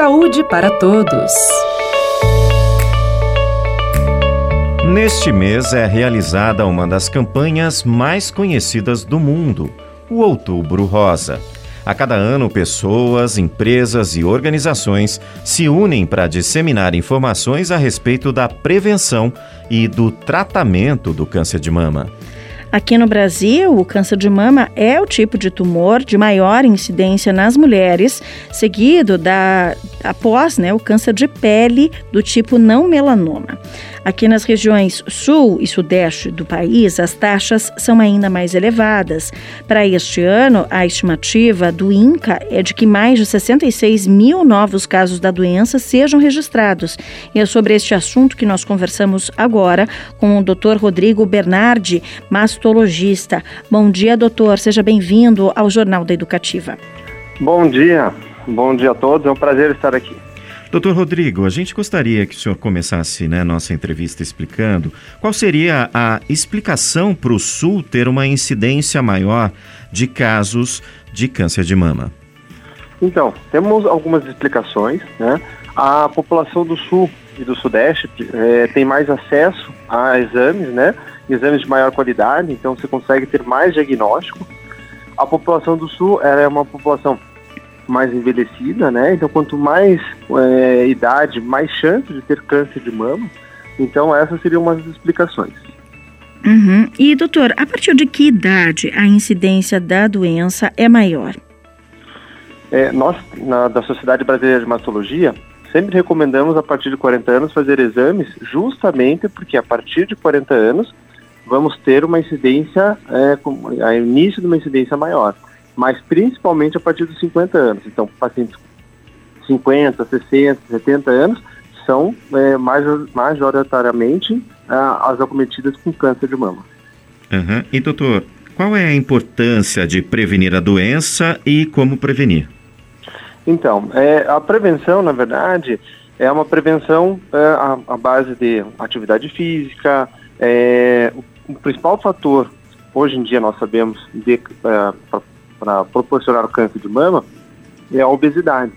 Saúde para todos. Neste mês é realizada uma das campanhas mais conhecidas do mundo, o Outubro Rosa. A cada ano, pessoas, empresas e organizações se unem para disseminar informações a respeito da prevenção e do tratamento do câncer de mama. Aqui no Brasil, o câncer de mama é o tipo de tumor de maior incidência nas mulheres, seguido da após né, o câncer de pele do tipo não melanoma. Aqui nas regiões sul e sudeste do país, as taxas são ainda mais elevadas. Para este ano, a estimativa do INCA é de que mais de 66 mil novos casos da doença sejam registrados. E é sobre este assunto que nós conversamos agora com o Dr. Rodrigo Bernardi, mastologista. Bom dia, doutor. Seja bem-vindo ao Jornal da Educativa. Bom dia. Bom dia a todos. É um prazer estar aqui. Doutor Rodrigo, a gente gostaria que o senhor começasse né, nossa entrevista explicando qual seria a explicação para o Sul ter uma incidência maior de casos de câncer de mama. Então, temos algumas explicações. Né? A população do Sul e do Sudeste é, tem mais acesso a exames, né? exames de maior qualidade, então você consegue ter mais diagnóstico. A população do Sul é uma população mais envelhecida, né? Então, quanto mais é, idade, mais chance de ter câncer de mama. Então, essas seriam umas explicações. Uhum. E, doutor, a partir de que idade a incidência da doença é maior? É, nós, na, da Sociedade Brasileira de Mastologia, sempre recomendamos a partir de 40 anos fazer exames, justamente porque a partir de 40 anos vamos ter uma incidência, é, a início de uma incidência maior mas principalmente a partir dos 50 anos. Então, pacientes 50, 60, 70 anos são é, majoritariamente ah, as acometidas com câncer de mama. Uhum. E doutor, qual é a importância de prevenir a doença e como prevenir? Então, é, a prevenção, na verdade, é uma prevenção é, à, base de atividade física. É, o, o, principal fator, hoje em dia nós sabemos, de, é, para proporcionar o câncer de mama é a obesidade.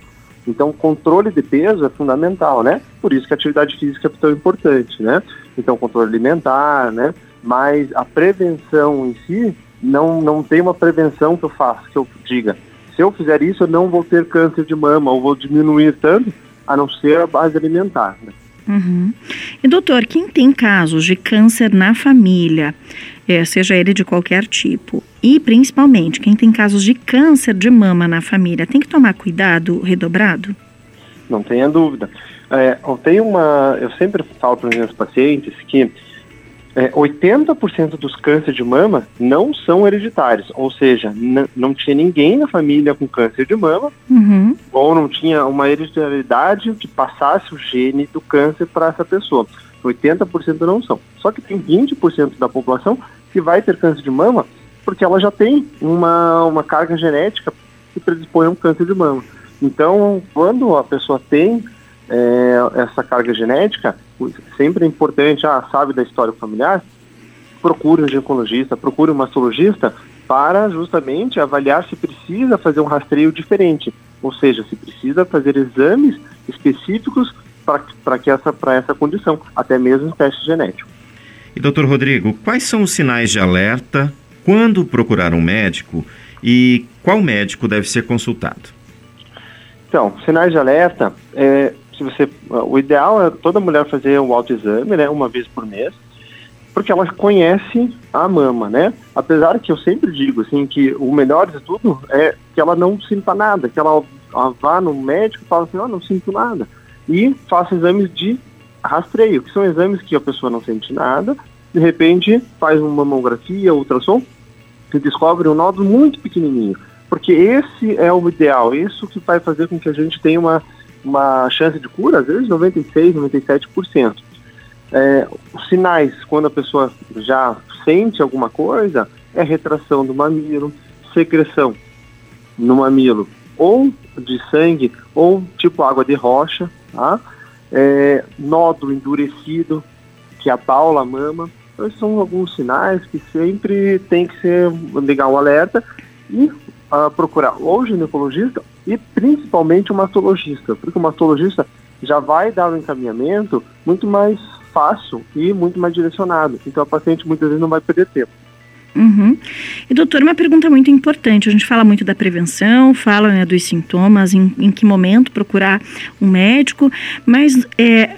Então, o controle de peso é fundamental, né? Por isso que a atividade física é tão importante, né? Então, controle alimentar, né? Mas a prevenção em si, não, não tem uma prevenção que eu faço, que eu diga, se eu fizer isso, eu não vou ter câncer de mama, ou vou diminuir tanto, a não ser a base alimentar, né? Uhum. E doutor, quem tem casos de câncer na família, é, seja ele de qualquer tipo, e principalmente quem tem casos de câncer de mama na família, tem que tomar cuidado redobrado? Não tenha dúvida. É, eu uma, eu sempre falo para os meus pacientes que é, 80% dos cânceres de mama não são hereditários, ou seja, não tinha ninguém na família com câncer de mama, uhum. ou não tinha uma hereditariedade que passasse o gene do câncer para essa pessoa. 80% não são. Só que tem 20% da população que vai ter câncer de mama porque ela já tem uma, uma carga genética que predispõe a um câncer de mama. Então, quando a pessoa tem é, essa carga genética, sempre é importante, ah, sabe da história familiar, procure um ginecologista, procure um mastologista para justamente avaliar se precisa fazer um rastreio diferente, ou seja, se precisa fazer exames específicos para essa essa condição, até mesmo teste genético. E doutor Rodrigo, quais são os sinais de alerta quando procurar um médico e qual médico deve ser consultado? Então, sinais de alerta, é, se você, o ideal é toda mulher fazer um autoexame, né, uma vez por mês, porque ela conhece a mama, né? Apesar que eu sempre digo assim que o melhor de tudo é que ela não sinta nada, que ela, ela vá no médico e fala assim, ó, oh, não sinto nada, e faça exames de rastreio, que são exames que a pessoa não sente nada, de repente faz uma mamografia, ultrassom, e descobre um nódulo muito pequenininho, porque esse é o ideal, isso que vai fazer com que a gente tenha uma uma chance de cura, às vezes 96, 97%. É, os sinais, quando a pessoa já sente alguma coisa, é retração do mamilo, secreção no mamilo, ou de sangue, ou tipo água de rocha, tá? É, nódulo endurecido, que abaula a mama. Então, esses são alguns sinais que sempre tem que ser ligar um alerta e uh, procurar ou o ginecologista e principalmente o mastologista, porque o mastologista já vai dar um encaminhamento muito mais fácil e muito mais direcionado. Então a paciente muitas vezes não vai perder tempo. Uhum. E doutor, uma pergunta muito importante. A gente fala muito da prevenção, fala né, dos sintomas, em, em, que momento procurar um médico, mas é,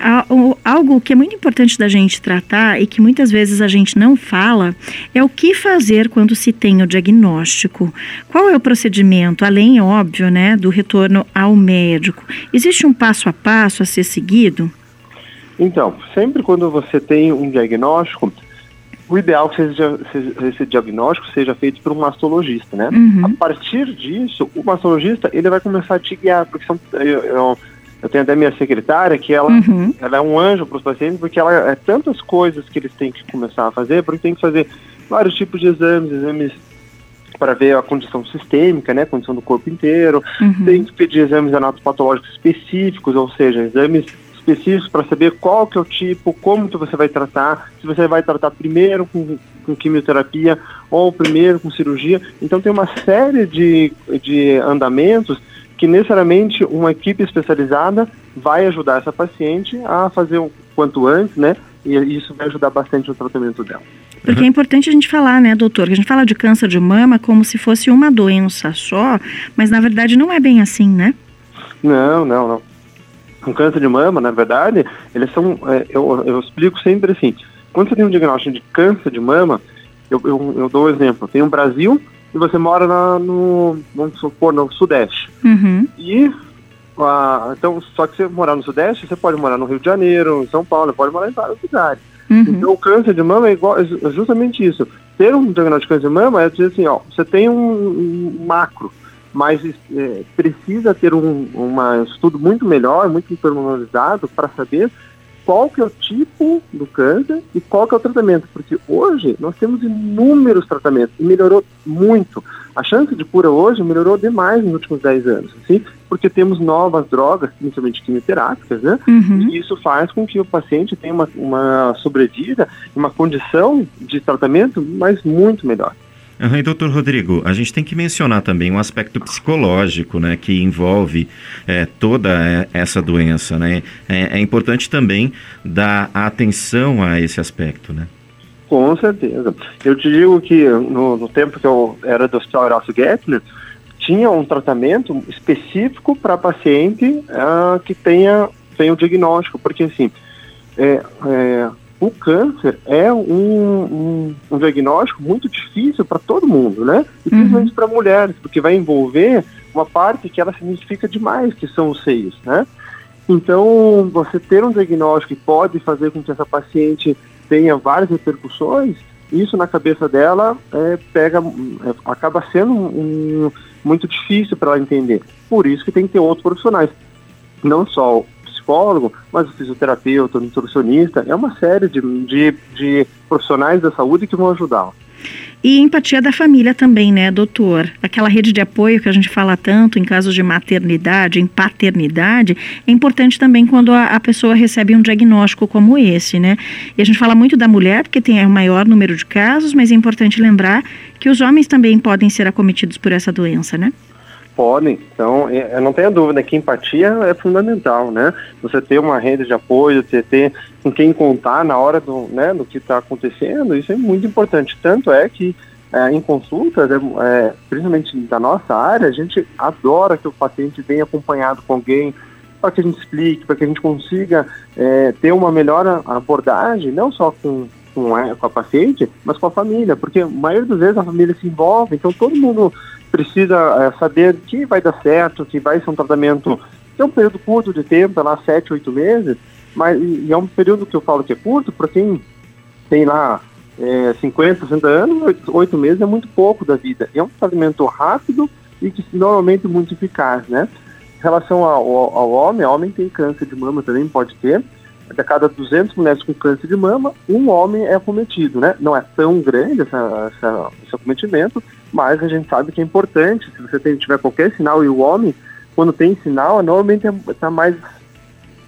algo que é muito importante da gente tratar e que muitas vezes a gente não fala é o que fazer quando se tem o diagnóstico. Qual é o procedimento, além, óbvio, né, do retorno ao médico? Existe um passo a passo a ser seguido? Então, sempre quando você tem um diagnóstico, o ideal é que seja, esse diagnóstico seja feito por um mastologista, né? Uhum. A partir disso, o mastologista ele vai começar a te guiar, porque são, eu, eu, eu tenho até minha secretária que ela, uhum. ela é um anjo para os pacientes, porque ela é tantas coisas que eles têm que começar a fazer, porque tem que fazer vários tipos de exames, exames para ver a condição sistêmica, né, a condição do corpo inteiro, uhum. tem que pedir exames anatopatológicos específicos, ou seja, exames específicos para saber qual que é o tipo, como que você vai tratar, se você vai tratar primeiro com, com quimioterapia ou primeiro com cirurgia. Então tem uma série de, de andamentos que necessariamente uma equipe especializada vai ajudar essa paciente a fazer o quanto antes, né? E isso vai ajudar bastante no tratamento dela. Porque é importante a gente falar, né, doutor, que a gente fala de câncer de mama como se fosse uma doença só, mas na verdade não é bem assim, né? Não, não, não com câncer de mama, na verdade, eles são, é, eu, eu explico sempre assim, quando você tem um diagnóstico de câncer de mama, eu, eu, eu dou um exemplo, tem um Brasil e você mora na, no, vamos supor, no Sudeste. Uhum. E, ah, então, só que você morar no Sudeste, você pode morar no Rio de Janeiro, em São Paulo, pode morar em vários lugares. Uhum. Então, o câncer de mama é, igual, é justamente isso. Ter um diagnóstico de câncer de mama é dizer assim, ó, você tem um, um macro, mas é, precisa ter um uma estudo muito melhor, muito pormenorizado para saber qual que é o tipo do câncer e qual que é o tratamento, porque hoje nós temos inúmeros tratamentos e melhorou muito. A chance de cura hoje melhorou demais nos últimos 10 anos, assim, porque temos novas drogas, principalmente quimioterápicas, né? Uhum. E isso faz com que o paciente tenha uma, uma sobrevida, uma condição de tratamento, mas muito melhor. Uhum, e doutor Rodrigo, a gente tem que mencionar também um aspecto psicológico, né, que envolve é, toda é, essa doença, né? É, é, importante também dar atenção a esse aspecto, né? Com certeza. Eu te digo que no, no tempo que eu era do Hospital Horácio Gettner, tinha um tratamento específico para paciente uh, que tenha, tenha o diagnóstico, porque assim, é, é o câncer é um, um, um diagnóstico muito difícil para todo mundo, né? E principalmente uhum. para mulheres, porque vai envolver uma parte que ela se identifica demais, que são os seios, né? Então, você ter um diagnóstico que pode fazer com que essa paciente tenha várias repercussões, isso na cabeça dela é, pega, é, acaba sendo um, muito difícil para ela entender. Por isso que tem que ter outros profissionais, não só psicólogo, mas o fisioterapeuta, o nutricionista, é uma série de, de, de profissionais da saúde que vão ajudá-la. E empatia da família também, né, doutor? Aquela rede de apoio que a gente fala tanto em casos de maternidade, em paternidade, é importante também quando a, a, pessoa recebe um diagnóstico como esse, né? E a gente fala muito da mulher, porque tem o maior número de casos, mas é importante lembrar que os homens também podem ser acometidos por essa doença, né? Podem. Então, eu não tenho dúvida que empatia é fundamental, né? Você ter uma rede de apoio, você ter com quem contar na hora do, né, do que está acontecendo, isso é muito importante. Tanto é que é, em consultas, é, é, principalmente da nossa área, a gente adora que o paciente venha acompanhado com alguém para que a gente explique, para que a gente consiga é, ter uma melhor abordagem, não só com, com a, com a paciente, mas com a família, porque a maioria das vezes a família se envolve, então todo mundo precisa é, saber que vai dar certo, que vai ser um tratamento é um período curto de tempo, lá sete, oito meses, mas é um período que eu falo que é curto para quem tem lá é, 50, 60 anos, oito meses é muito pouco da vida. É um tratamento rápido e que normalmente muito eficaz, né? Em relação ao, ao homem, homem tem câncer de mama também, pode ter. De cada 200 mulheres com câncer de mama, um homem é acometido, né? Não é tão grande essa, essa, esse acometimento, mas a gente sabe que é importante. Se você tem, tiver qualquer sinal e o homem, quando tem sinal, normalmente está mais.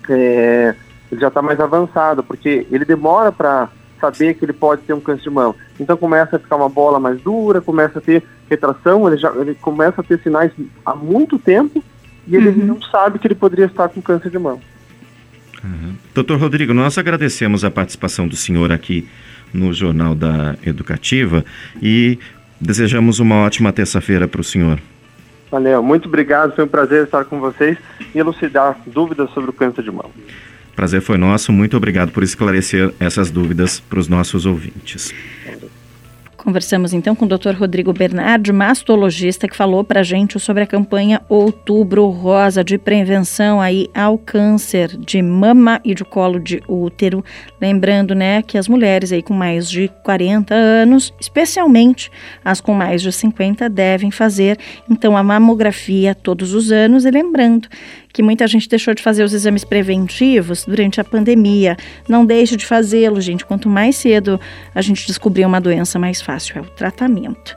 É, ele já está mais avançado, porque ele demora para saber que ele pode ter um câncer de mama. Então começa a ficar uma bola mais dura, começa a ter retração, ele já ele começa a ter sinais há muito tempo e ele uhum. não sabe que ele poderia estar com câncer de mama. Uhum. Doutor Rodrigo, nós agradecemos a participação do senhor aqui no Jornal da Educativa e desejamos uma ótima terça-feira para o senhor. Valeu, muito obrigado, foi um prazer estar com vocês e elucidar dúvidas sobre o câncer de mama. Prazer foi nosso, muito obrigado por esclarecer essas dúvidas para os nossos ouvintes. Conversamos então com o Dr. Rodrigo Bernardi, mastologista, que falou para a gente sobre a campanha Outubro Rosa de prevenção aí ao câncer de mama e de colo de útero. Lembrando, né, que as mulheres aí com mais de 40 anos, especialmente as com mais de 50, devem fazer então a mamografia todos os anos. E lembrando que muita gente deixou de fazer os exames preventivos durante a pandemia. Não deixe de fazê-lo, gente. Quanto mais cedo a gente descobrir uma doença, mais fácil é o tratamento.